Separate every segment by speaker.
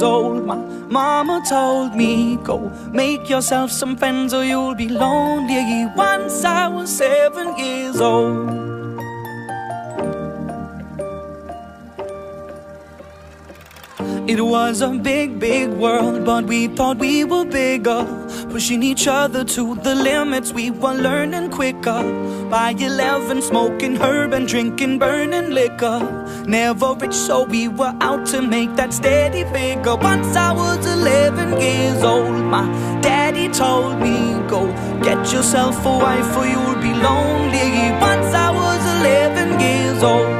Speaker 1: years old, my mama told me, Go make yourself some friends or you'll be lonely. Once I was seven years old. It was a big, big world, but we thought we were bigger. Pushing each other to the limits, we were learning quicker. By 11, smoking herb and drinking burning liquor. Never rich, so we were out to make that steady figure. Once I was 11 years old, my daddy told me, Go get yourself a wife or you'll be lonely. Once I was 11 years old.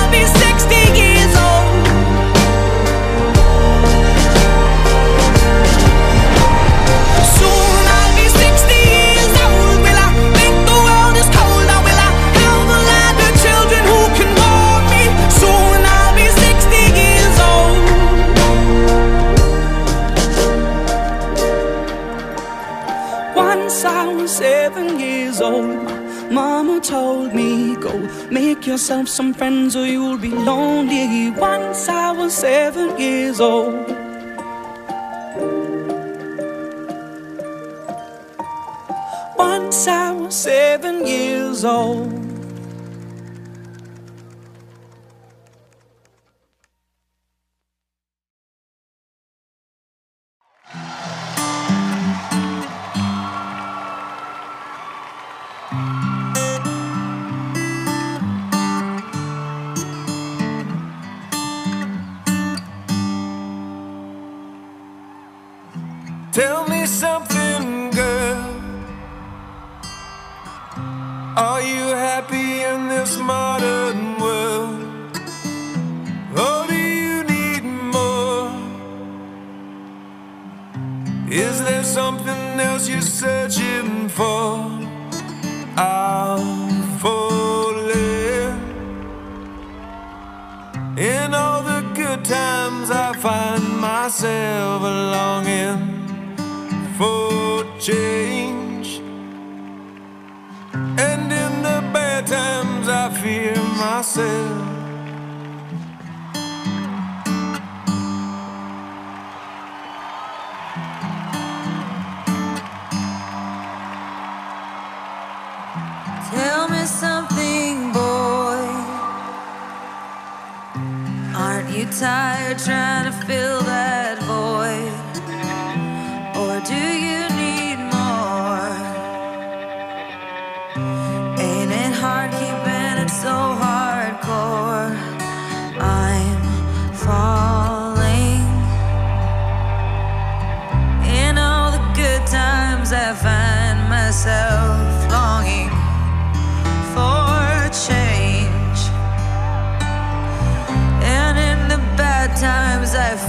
Speaker 1: told me, Go make yourself some friends or you'll be lonely. Once I was seven years old. Once I was seven years old.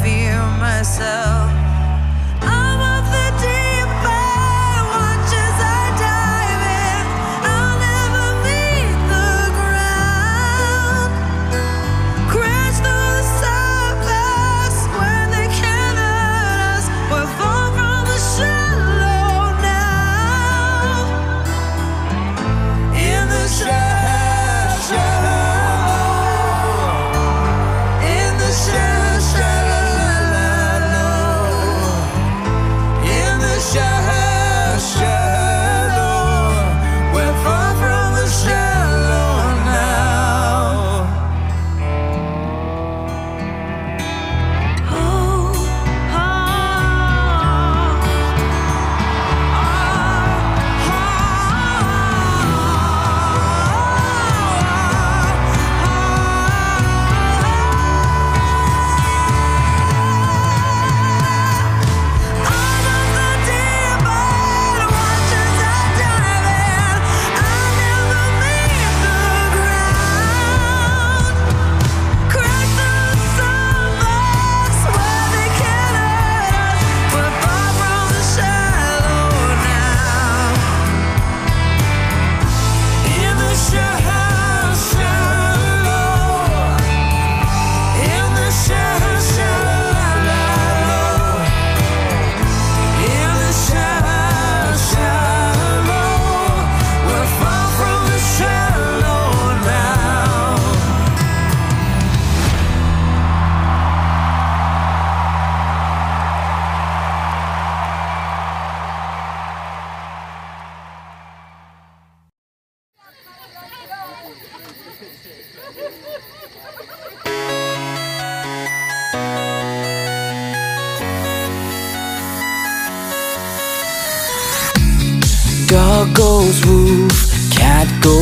Speaker 2: Fear myself.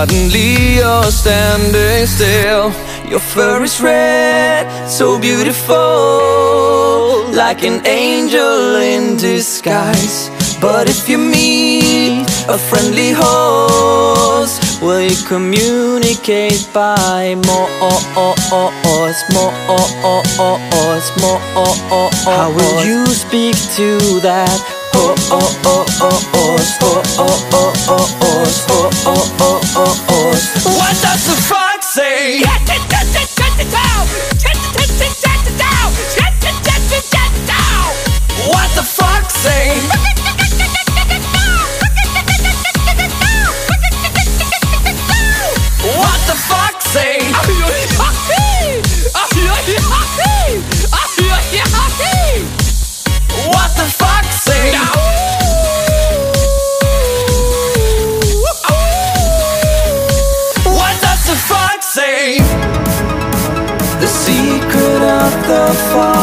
Speaker 3: Suddenly you're standing still. Your fur is red, so beautiful, like an angel in disguise. But if you meet a friendly horse, will you communicate by more, oh, oh, oh, more, more? How will you speak to that? What does the fox say? What the fox say? The fox,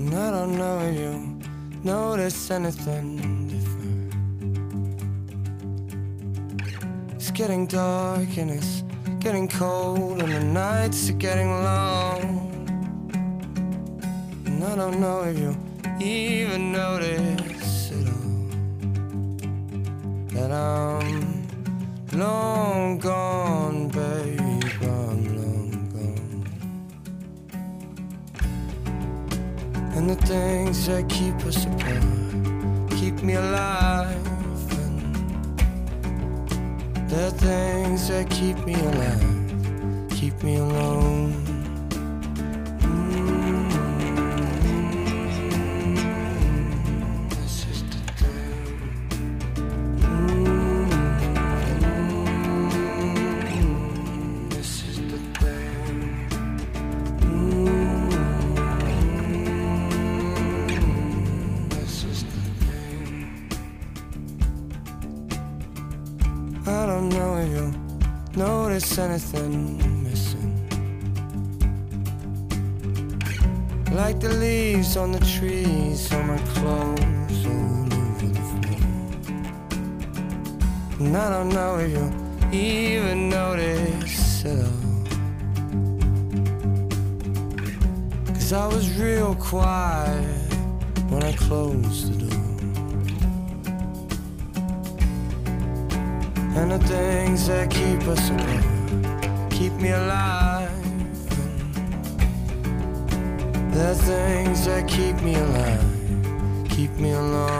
Speaker 4: And I don't know if you notice anything different. It's getting dark and it's getting cold, and the nights are getting long. And I don't know if you even notice at all that I'm long gone, babe. And the things that keep us apart keep me alive. And the things that keep me alive keep me alone. Anything missing. Like the leaves on the trees, on my clothes, all over the floor. And I don't know if you even notice at all. Cause I was real quiet when I closed the door. And the things that keep us apart me alive. The things that keep me alive keep me alone.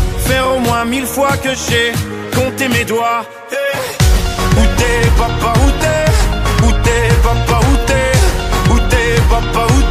Speaker 5: faire au moins mille fois que j'ai compté mes doigts. Hey. Où t'es papa, où t'es? Où t'es papa, où t'es? Où t'es papa, où t'es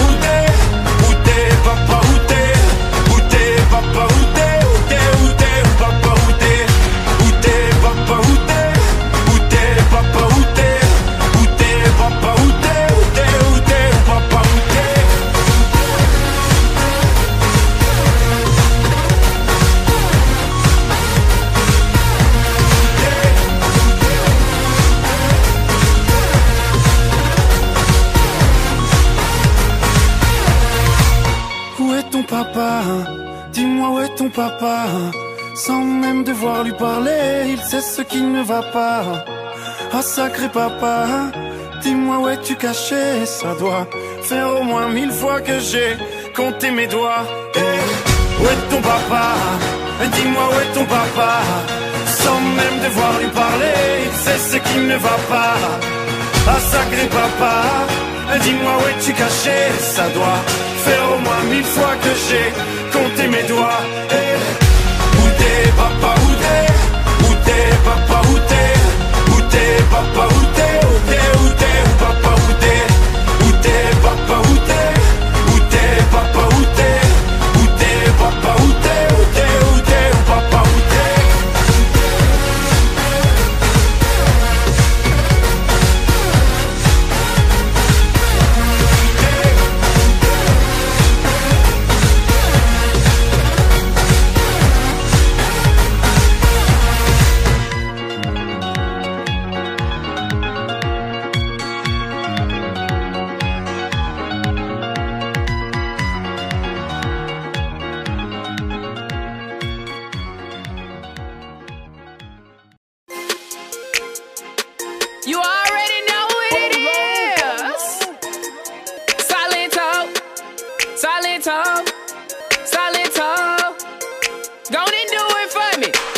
Speaker 5: papa, dis-moi où es-tu caché? Ça doit faire au moins mille fois que j'ai compté mes doigts. Eh, où est ton papa? Dis-moi où est ton papa? Sans même devoir lui parler, il sait ce qui ne va pas. Ah sacré papa, dis-moi où es-tu caché? Ça doit faire au moins mille fois que j'ai compté mes doigts. Eh, Où t'es papa, où t'es? Où t'es papa, où t'es? Où papa,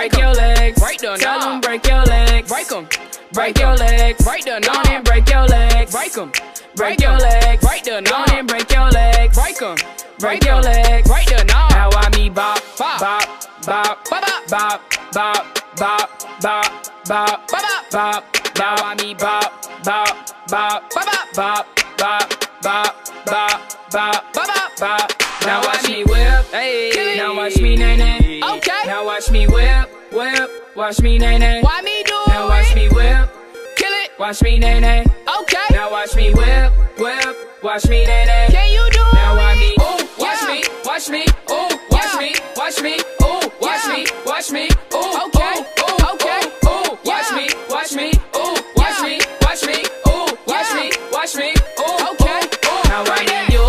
Speaker 6: Break your legs,
Speaker 3: Break the
Speaker 6: tell them break your legs,
Speaker 3: Break 'em.
Speaker 6: break your legs,
Speaker 3: Break the
Speaker 6: Go on and break your legs,
Speaker 3: Break 'em.
Speaker 6: break your legs,
Speaker 3: Break the
Speaker 6: Go on and break your legs,
Speaker 3: Break 'em.
Speaker 6: break your legs,
Speaker 3: Break the knob.
Speaker 6: Now I me bop,
Speaker 3: Bop.
Speaker 6: bop, bop,
Speaker 3: Bop,
Speaker 6: bop, bop, bop, bop, bop,
Speaker 3: Bop, bop.
Speaker 6: bop. Now I me bop, bop, bop,
Speaker 3: Bop, bop.
Speaker 6: bop, bop, bop, bop, bop,
Speaker 3: Bop, bop.
Speaker 6: bop. Now watch me- whip,
Speaker 3: Hey.
Speaker 6: Now watch me nae nae.
Speaker 3: Okay.
Speaker 6: Now watch me whip, whip. Watch me nae nae.
Speaker 3: Why me do
Speaker 6: Now watch
Speaker 3: it?
Speaker 6: me whip,
Speaker 3: Kill it.
Speaker 6: watch me nae nae.
Speaker 3: Okay.
Speaker 6: Now watch me whip, whip. Watch me nae nae.
Speaker 3: Can you do it?
Speaker 6: Now watch me, ooh, watch
Speaker 3: Yeah.
Speaker 6: me, watch me, ooh, watch
Speaker 3: Yeah.
Speaker 6: me, watch me, ooh, watch
Speaker 3: Yeah.
Speaker 6: me, watch me, ooh,
Speaker 3: Okay.
Speaker 6: ooh, ooh,
Speaker 3: Okay.
Speaker 6: ooh, ooh, watch me, watch me, ooh, watch me, watch me, ooh, watch me, watch me, ooh,
Speaker 3: Okay.
Speaker 6: ooh. Now I mean you,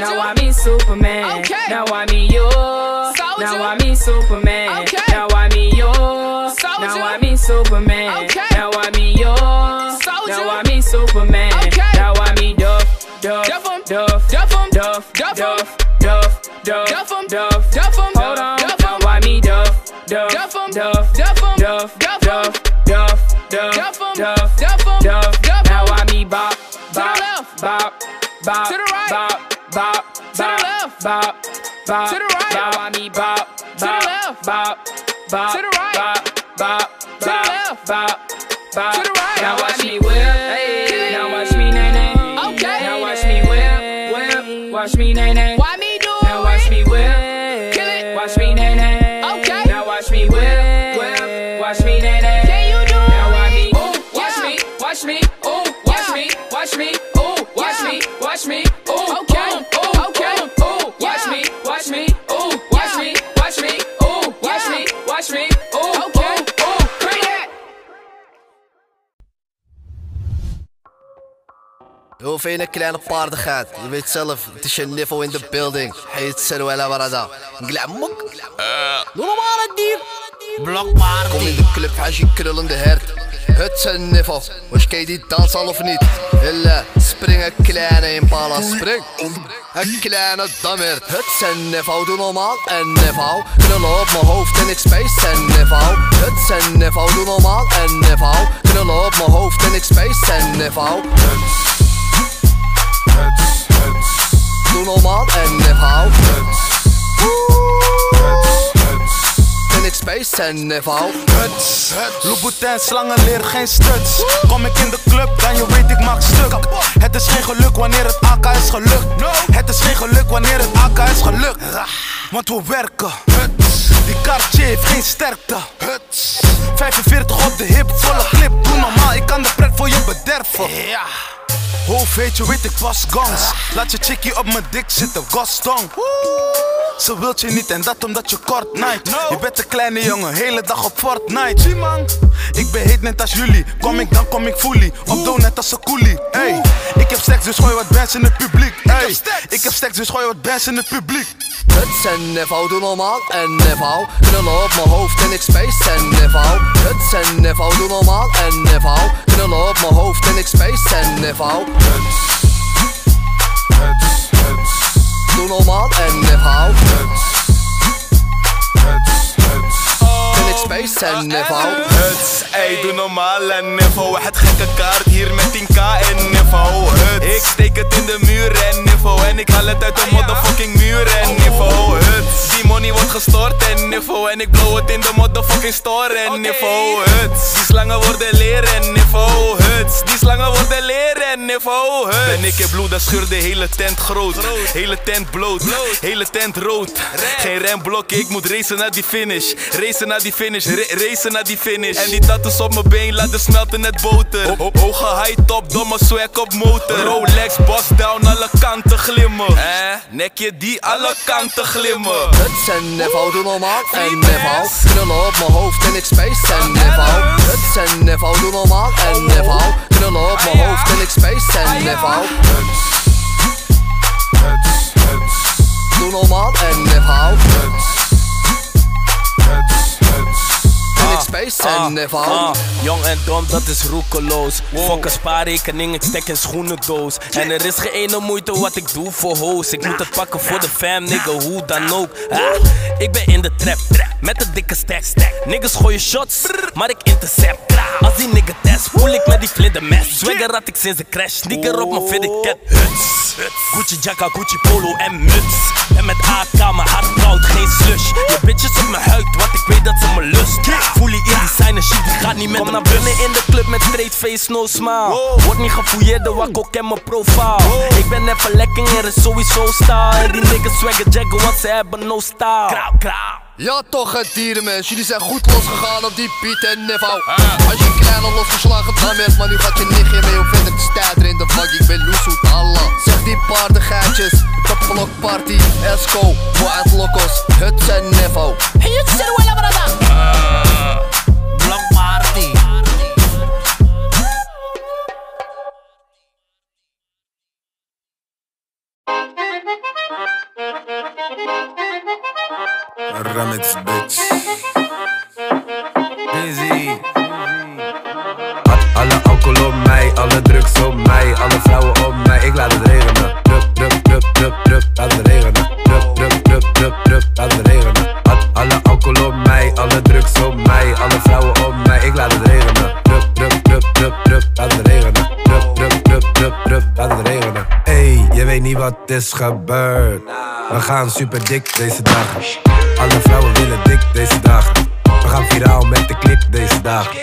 Speaker 6: now I mean Superman.
Speaker 3: Okay.
Speaker 6: Superman.
Speaker 3: Okay.
Speaker 6: Now I mean you,
Speaker 3: Soldier.
Speaker 6: now I mean Superman.
Speaker 3: Okay.
Speaker 6: Now I mean Duff, Duff,
Speaker 3: Duff 'em.
Speaker 6: Duff,
Speaker 7: kleine paardigheid? Je weet zelf, het is je niveau in de building. Heet Seruela Barada. Glamok. Doe normaal het dier.
Speaker 8: Blokbaar.
Speaker 7: Kom in de club, hashi krullende hert. Het een niveau. Was je die dans al of niet? Hille, spring een kleine impala, spring. Een kleine dammert. Het een niveau, doe normaal een niveau. Knullen op mijn hoofd en ik space een niveau. Het een niveau, doe normaal een niveau. Knullen op mijn hoofd en ik space een niveau. Doe normaal en niveau. En ik space en niveau.
Speaker 9: Huts, Louboutin, slangen leer geen struts. Kom ik in de club, dan je weet ik maak stuk. Het is geen geluk wanneer het AK is gelukt. Het is geen geluk wanneer het AK is gelukt. Want we werken. Die Cartier heeft geen sterkte. 45 op de hip, volle clip. Doe normaal, ik kan de pret voor je bederven. Ja. Hoofd weet ik was gangs. Laat je chickie op mijn dik zitten, gastong. Ze wilt je niet en dat omdat je kort night. Je bent een kleine jongen, hele dag op Fortnite. Zie man, ik ben heet net als jullie. Kom ik dan kom ik fully. Op doe net als een coolie. Hey, ik heb stacks dus gooi wat bands in het publiek. Hey, ik heb stacks dus gooi wat bands in het publiek.
Speaker 7: Het een niveau, doe normaal een niveau. Knullen op mijn hoofd en ik space een niveau. Het een niveau, doe normaal een niveau. Knullen op mijn hoofd en ik space een niveau doe normaal en nef hou. Huts, huts. In het space en nef hou.
Speaker 9: Huts, ey, doe normaal en nef hou. Het gekke kaart hier met 10k en nef hou. Huts, ik steek het in de muur en nef niveau. En ik haal het uit de motherfucking muur en niveau. Huts, die money wordt gestort en niveau. En ik blow het in de motherfucking store en niveau. Huts, die slangen worden leren en niveau. Huts, die slangen worden leren en niveau. Huts, en ik heb bloed, dat scheurt de hele tent groot. Hele tent bloot, hele tent rood. Geen remblok, ik moet racen naar die finish. Racen naar die finish, ra- racen naar die finish. En die tattoos op mijn been laten smelten net boter. Ho- ho- Hoge high top, domme swag op motor. Rolex, boss down, alle kanten kanten glimmen. Eh, nekje die alle kanten glimmen.
Speaker 7: Het zijn nevel, doen normaal en Nevo. Knullen op mijn hoofd en ik space en nevel. Het zijn nevel, doen normaal en oh. Nevo. Knullen op mijn hoofd en ik space en nevel. Huts, huts. Doe normaal en nevel. Huts. En ik space.
Speaker 8: Ah, jong en dom, dat is roekeloos. Fuck een spaarrekening, ik stek een schoenendoos. En er is geen ene moeite wat ik doe voor hoes. Ik moet het pakken voor de fam, nigga, hoe dan ook. Ah, ik ben in de trap, met een dikke stack. Niggas gooien shots, maar ik intercept. Als die nigga test, voel ik met die vlindermes. Swagger had ik sinds de crash, sneaker op mijn fitted cat. Huts, Gucci jacka, Gucci polo en muts. En met AK, mijn hart koud, geen slush. Je bitches op mijn huid, want ik weet dat ze me lust. Voel je in designer shit, die gaat niet met Kom naar binnen in de club met straight face, no smile. Word niet gefouilleerd, de wakko ken mijn profile. Ik ben even lekker, er is sowieso style. Die niggas swagger jaggen, want ze hebben no style. Krauw, krauw.
Speaker 7: Ja toch het dierenmens, jullie zijn goed losgegaan op die Piet en niveau Als je een kleine losgeslagen dammert, maar nu gaat je nichtje mee om verder te stijden in de vak Ik ben Loesoet Allah Zeg die paardengeitjes, topblok party, Esco, Wild Locos, het zijn
Speaker 8: Hey, het is er wel brada.
Speaker 2: Ramets bitch.
Speaker 10: Busy.
Speaker 2: Alle alcohol op mij, alle drugs op mij, alle vrouwen op mij. Ik laat het regenen. Drup, drup, drup, drup, drup, laat het regenen. Drup, drup, drup, drup, drup, laat het regenen. Al- Alle alcohol op mij, alle drugs op mij, alle vrouwen op mij. Ik laat het regenen. Drup, drup, drup, drup, drup, laat het regenen. Drup, drup, drup, drup, drup, laat het regenen. Hey, je weet niet wat is gebeurd. We gaan super dik deze dagen. Alle vrouwen willen dik deze dagen. We gaan viraal met de klik deze dagen.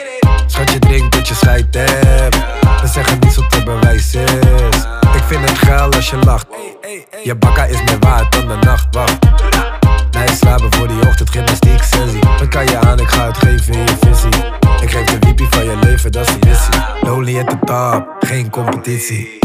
Speaker 2: Schat je drinkt dat je scheid hebt. We zeggen niets wat te bewijs is. Ik vind het geil als je lacht. Je bakka is meer waard dan de nacht. Wacht. Nee, slapen voor die ochtend, gymnastiek, sensie. Dan kan je aan, ik ga het geven in je visie. Ik geef de wiepie van je leven, dat is de missie. Lonely at the top, geen competitie.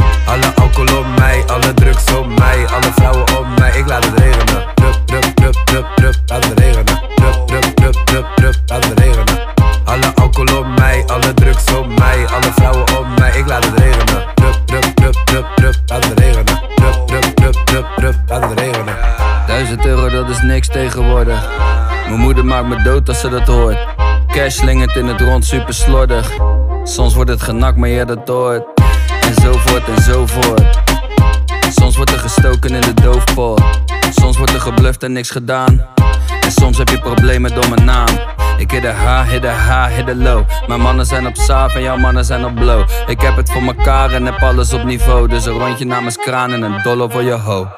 Speaker 11: Maakt me dood als ze dat hoort. Cash slingert in het rond, super slordig. Soms wordt het genakt, maar je dat hoort. En zo voort en zo voort. Soms wordt er gestoken in de doofpot. Soms wordt er gebluft en niks gedaan. En soms heb je problemen door mijn naam. Ik hit de H, hit de H, de low. Mijn mannen zijn op saaf en jouw mannen zijn op blow. Ik heb het voor mekaar en heb alles op niveau. Dus een rondje namens kraan en een dollar voor je ho.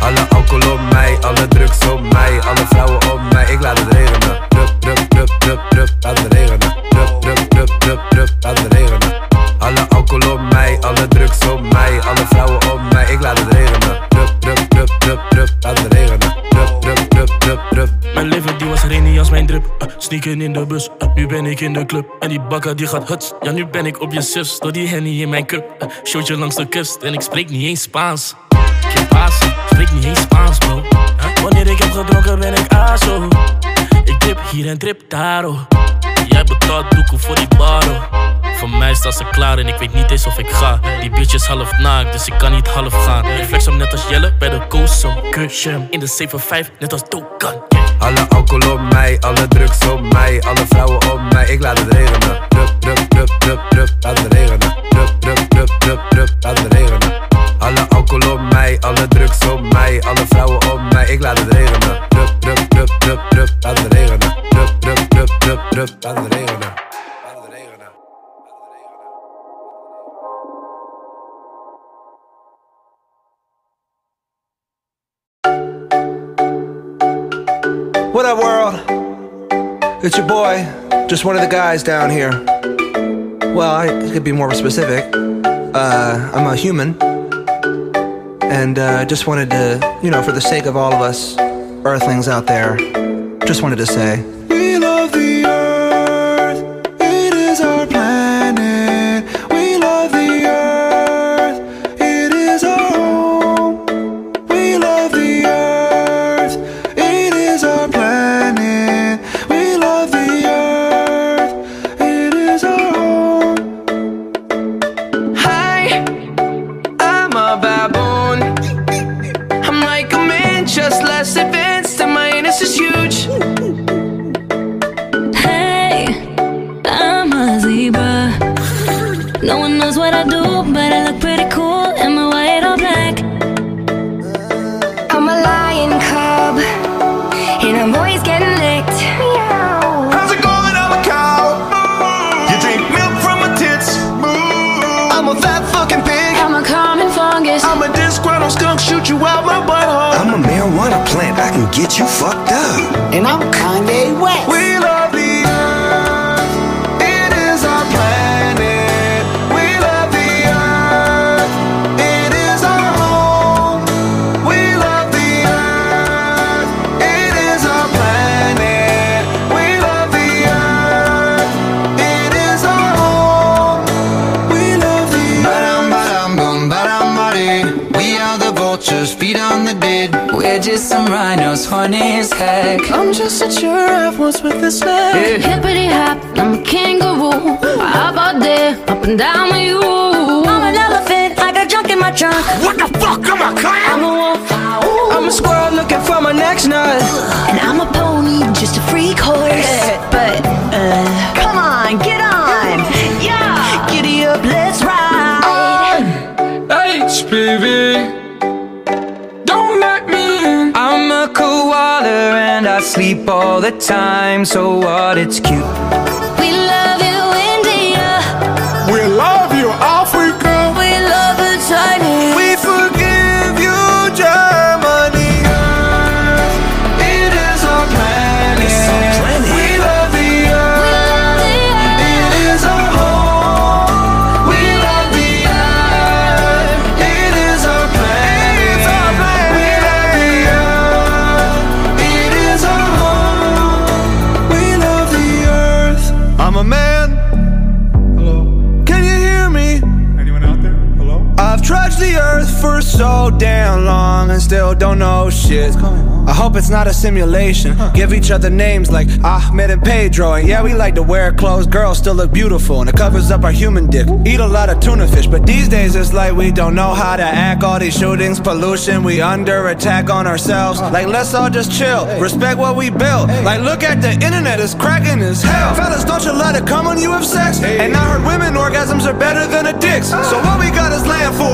Speaker 2: Alle alcohol op mij, alle drugs op mij, alle vrouwen op mij, ik laat het regenen. Drup, drup, drup, drup, drup, laat het regenen. Drup, drup, drup, drup, drup, laat het regenen. Alle alcohol op mij, alle drugs op mij, alle vrouwen op mij, ik laat het regenen. Drup, drup, drup, drup, drup, laat het regenen. Drup, drup, drup, drup, drup.
Speaker 12: Mijn leven die was rainy als mijn drip. Uh, sneaken in de bus, uh, nu ben ik in de club. En die bakker die gaat huts, ja nu ben ik op je zus. Door die henny in mijn cup, uh, showtje langs de kust. En ik spreek niet eens Spaans. Geen paas, niet eens Spaans bro. Wanneer ik heb gedronken ben ik aso. Ik dip hier en trip daar oh. Jij betaalt doekoe voor die baro. Voor mij staat ze klaar en ik weet niet eens of ik ga. Die bitch is half naakt, dus ik kan niet half gaan. Ik flex hem net als Jelle bij de Koosum. Kusje in de 7-5, net als Dokan.
Speaker 2: Alle alcohol op mij, alle drugs op mij, alle vrouwen op mij, ik laat het regenen. Drup, drup, drup, drup, drup, laat het regenen. Drup,
Speaker 13: It's your boy, just one of the guys down here. Well, I could be more specific. Uh, I'm a human. And uh, just wanted to, you know, for the sake of all of us earthlings out there, just wanted to say.
Speaker 14: Get you fucked up.
Speaker 15: And I'm Kanye West. We
Speaker 16: We're some rhinos, funny as heck.
Speaker 15: I'm just a giraffe, what's with the snake?
Speaker 17: Hippity hop, I'm a kangaroo. Hop out there, up and down with you. I'm an elephant, I got junk in my trunk.
Speaker 15: What the fuck? I'm a clown.
Speaker 17: I'm a wolf.
Speaker 13: I'm a squirrel looking for my next nut.
Speaker 17: And I'm a pony, just a freak horse.
Speaker 18: But, uh, come on, get on. Yeah.
Speaker 17: Giddy up, let's ride.
Speaker 1: HPV.
Speaker 19: And I sleep all the time, so what? It's cute.
Speaker 13: Don't know shit. I hope it's not a simulation. Give each other names like Ahmed and Pedro. And yeah, we like to wear clothes. Girls still look beautiful and it covers up our human dick. Eat a lot of tuna fish, but these days it's like we don't know how to act. All these shootings, pollution, we under attack on ourselves. Like, let's all just chill. Respect what we built. Like, look at the internet, it's cracking as hell. Fellas, don't you let it come when you have sex. And I heard women orgasms are better than a dick's. So what we got is land for,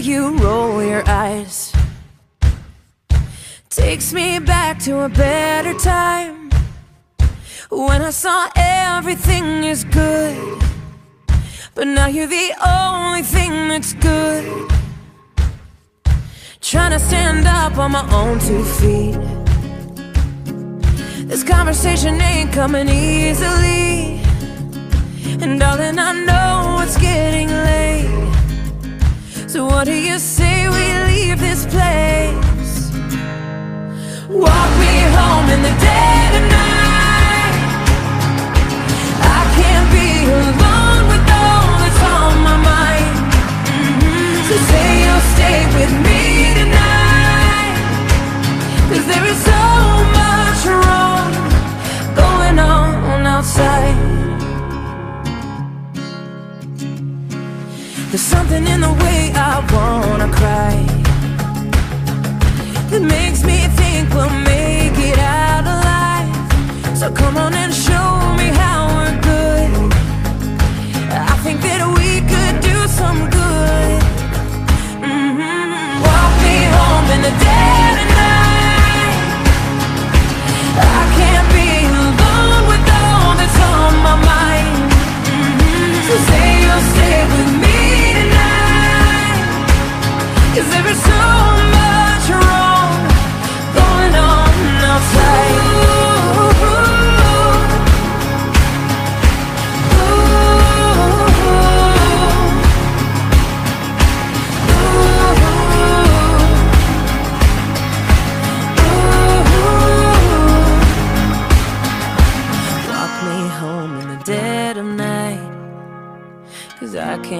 Speaker 3: You roll your eyes. Takes me back to a better time. When I saw everything is good. But now you're the only thing that's good. Trying to stand up on my own two feet. This conversation ain't coming easily. And darling, I know it's getting late. So what do you say we leave this place? Walk me home in the dead of night. I can't be alone with all that's on my mind. Mhm. So say you'll stay with me There's something in the way I wanna cry that makes me think we'll make it out alive. So come on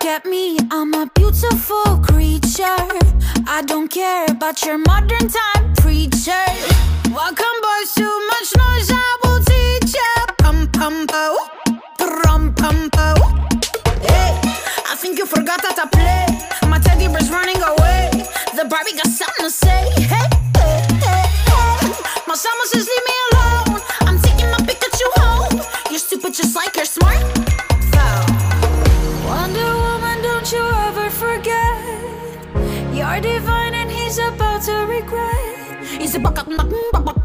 Speaker 19: Look at me, I'm a beautiful creature. I don't care about your modern time preacher. Welcome boys, too much noise, I will teach ya Pum pum pow, pum pum pow. Hey, I think you forgot that I play. My teddy bear's running away. The Barbie got something to say. Hey, hey, hey, hey. My summer says leave me alone Easy back up,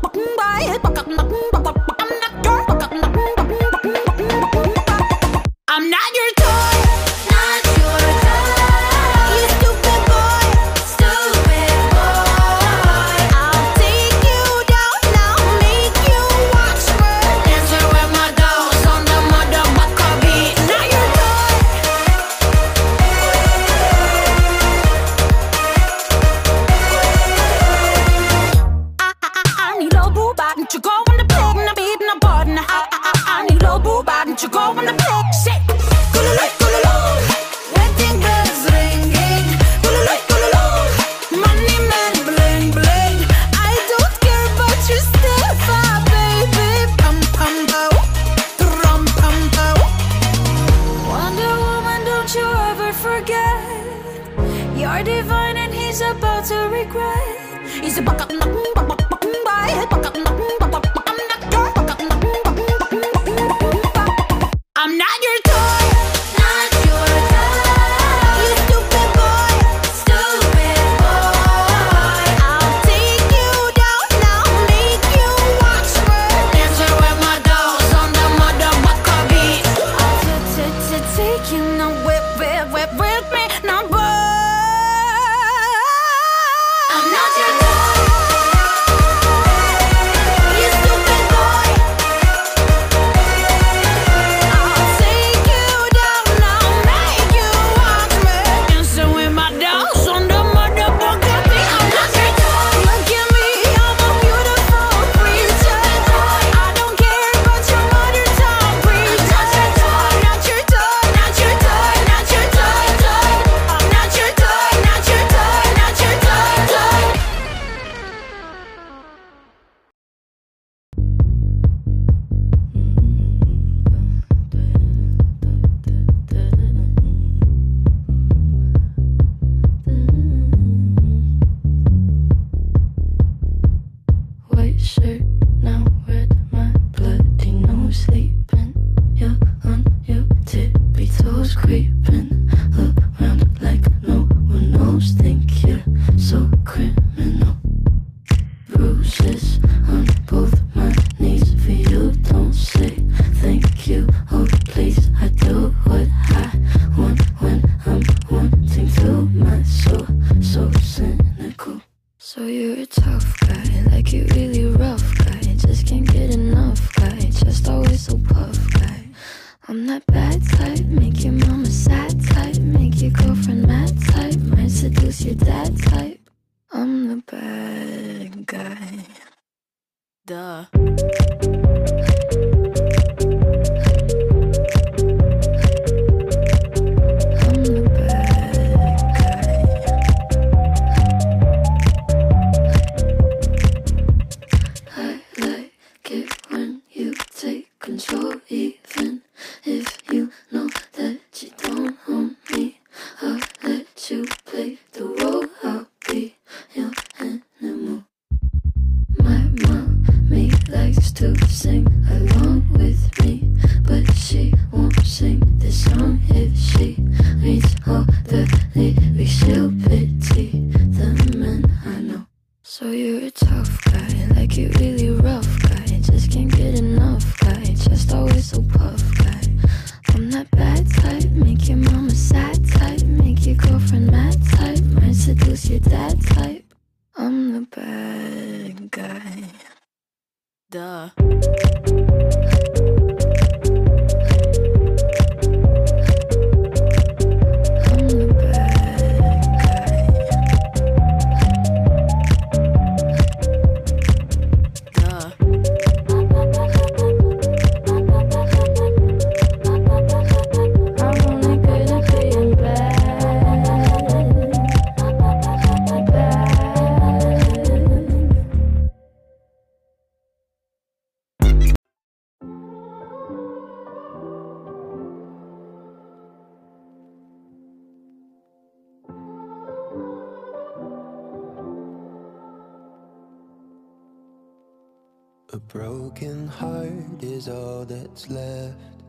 Speaker 20: broken heart is all that's left.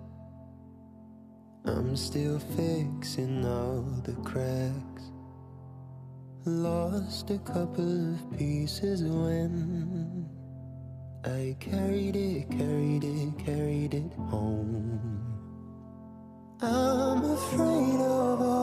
Speaker 20: I'm still fixing all the cracks. Lost a couple of pieces when I carried it, carried it, carried it home. I'm afraid of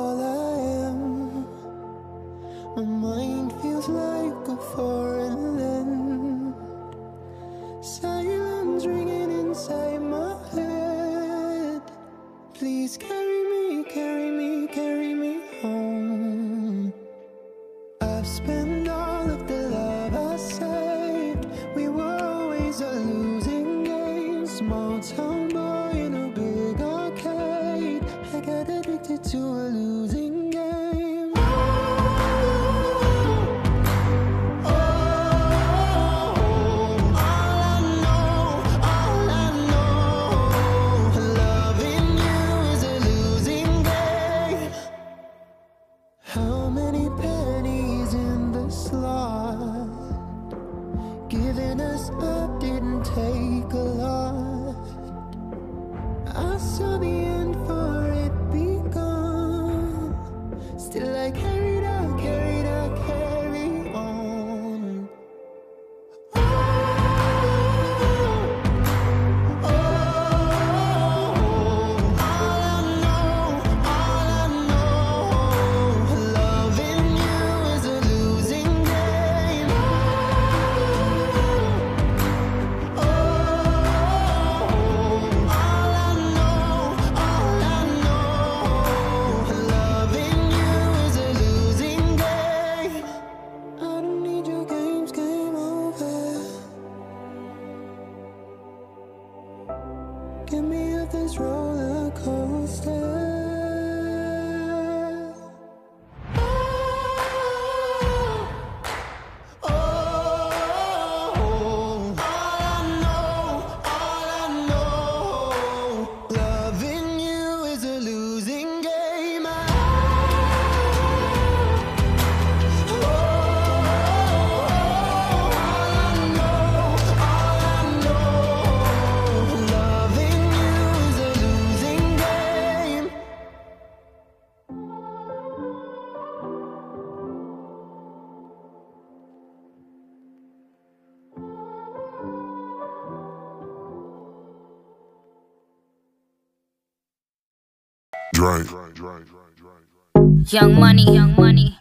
Speaker 21: Young
Speaker 22: money,
Speaker 23: young money,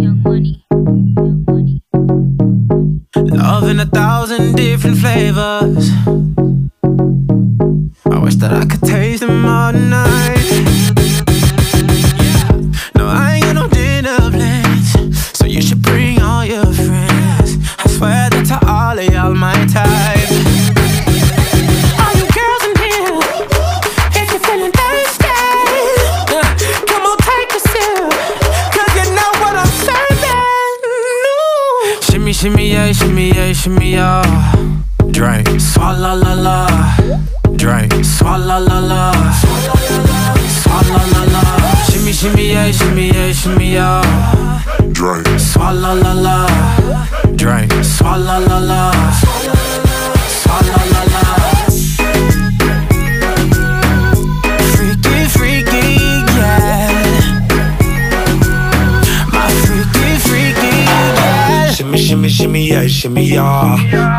Speaker 23: young money. Young money.
Speaker 3: Love in a thousand different flavors.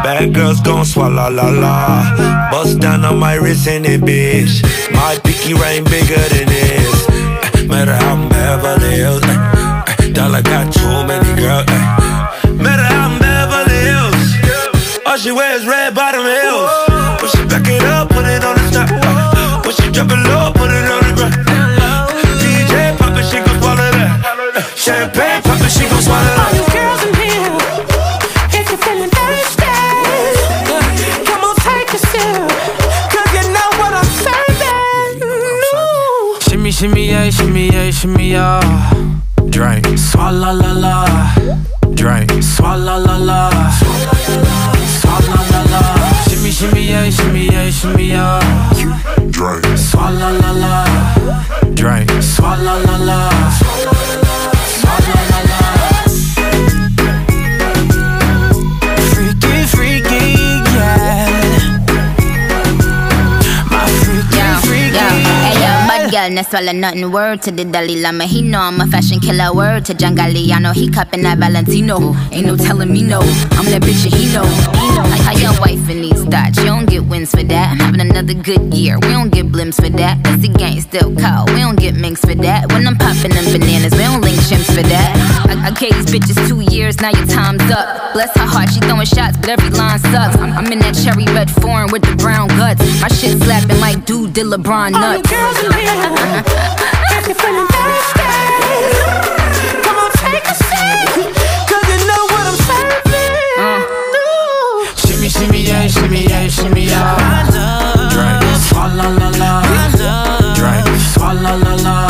Speaker 22: Bad girls gon' swallow la la. Bust down on my wrist in it, bitch. My pinky ring bigger than this. Eh, Matter how I'm Beverly Hills. eh, eh, Dollar got too many girls. Matter how I'm Beverly Hills. All she wears red bottom heels. When she back it up, put it on the top. eh. When she drop it low, put it on the ground. DJ pop it, she gon' swallow that. Champagne pop it, she gon' swallow that.
Speaker 3: Shimmy, yeah, shimmy, yeah, shimmy, yeah. Drink, swalla la la. Drink, swalla la la. Swalla la la. Shimmy, shimmy, yeah, shimmy, yeah, shimmy, yeah.
Speaker 22: Drink.
Speaker 3: Swalla la la. Drink, swalla la la.
Speaker 23: No swallow nothing. Word to the Dalai Lama, he know I'm a fashion killer. Word to John Galliano, he cupping that Valentino. Ain't no telling me no, I'm that bitch and he know. Know. How your wife in thoughts, you don't get wins for that. I'm having another good year, we don't get blimps for that. That's the gang still cold, we don't get minks for that. When I'm popping them bananas, we don't link chimps for that. I, I gave these bitches two years, now your time's up. Bless her heart, she throwing shots, but every line sucks. I'm, I'm in that cherry red foreign with the brown guts. My shit slapping like dude did LeBron
Speaker 3: nuts. All
Speaker 23: nuts.
Speaker 3: girls in here, if you're feeling thirsty, shimmy yeah, shimmy yeah, shimmy yeah. Drink, swalla la la. Drink, la, la la.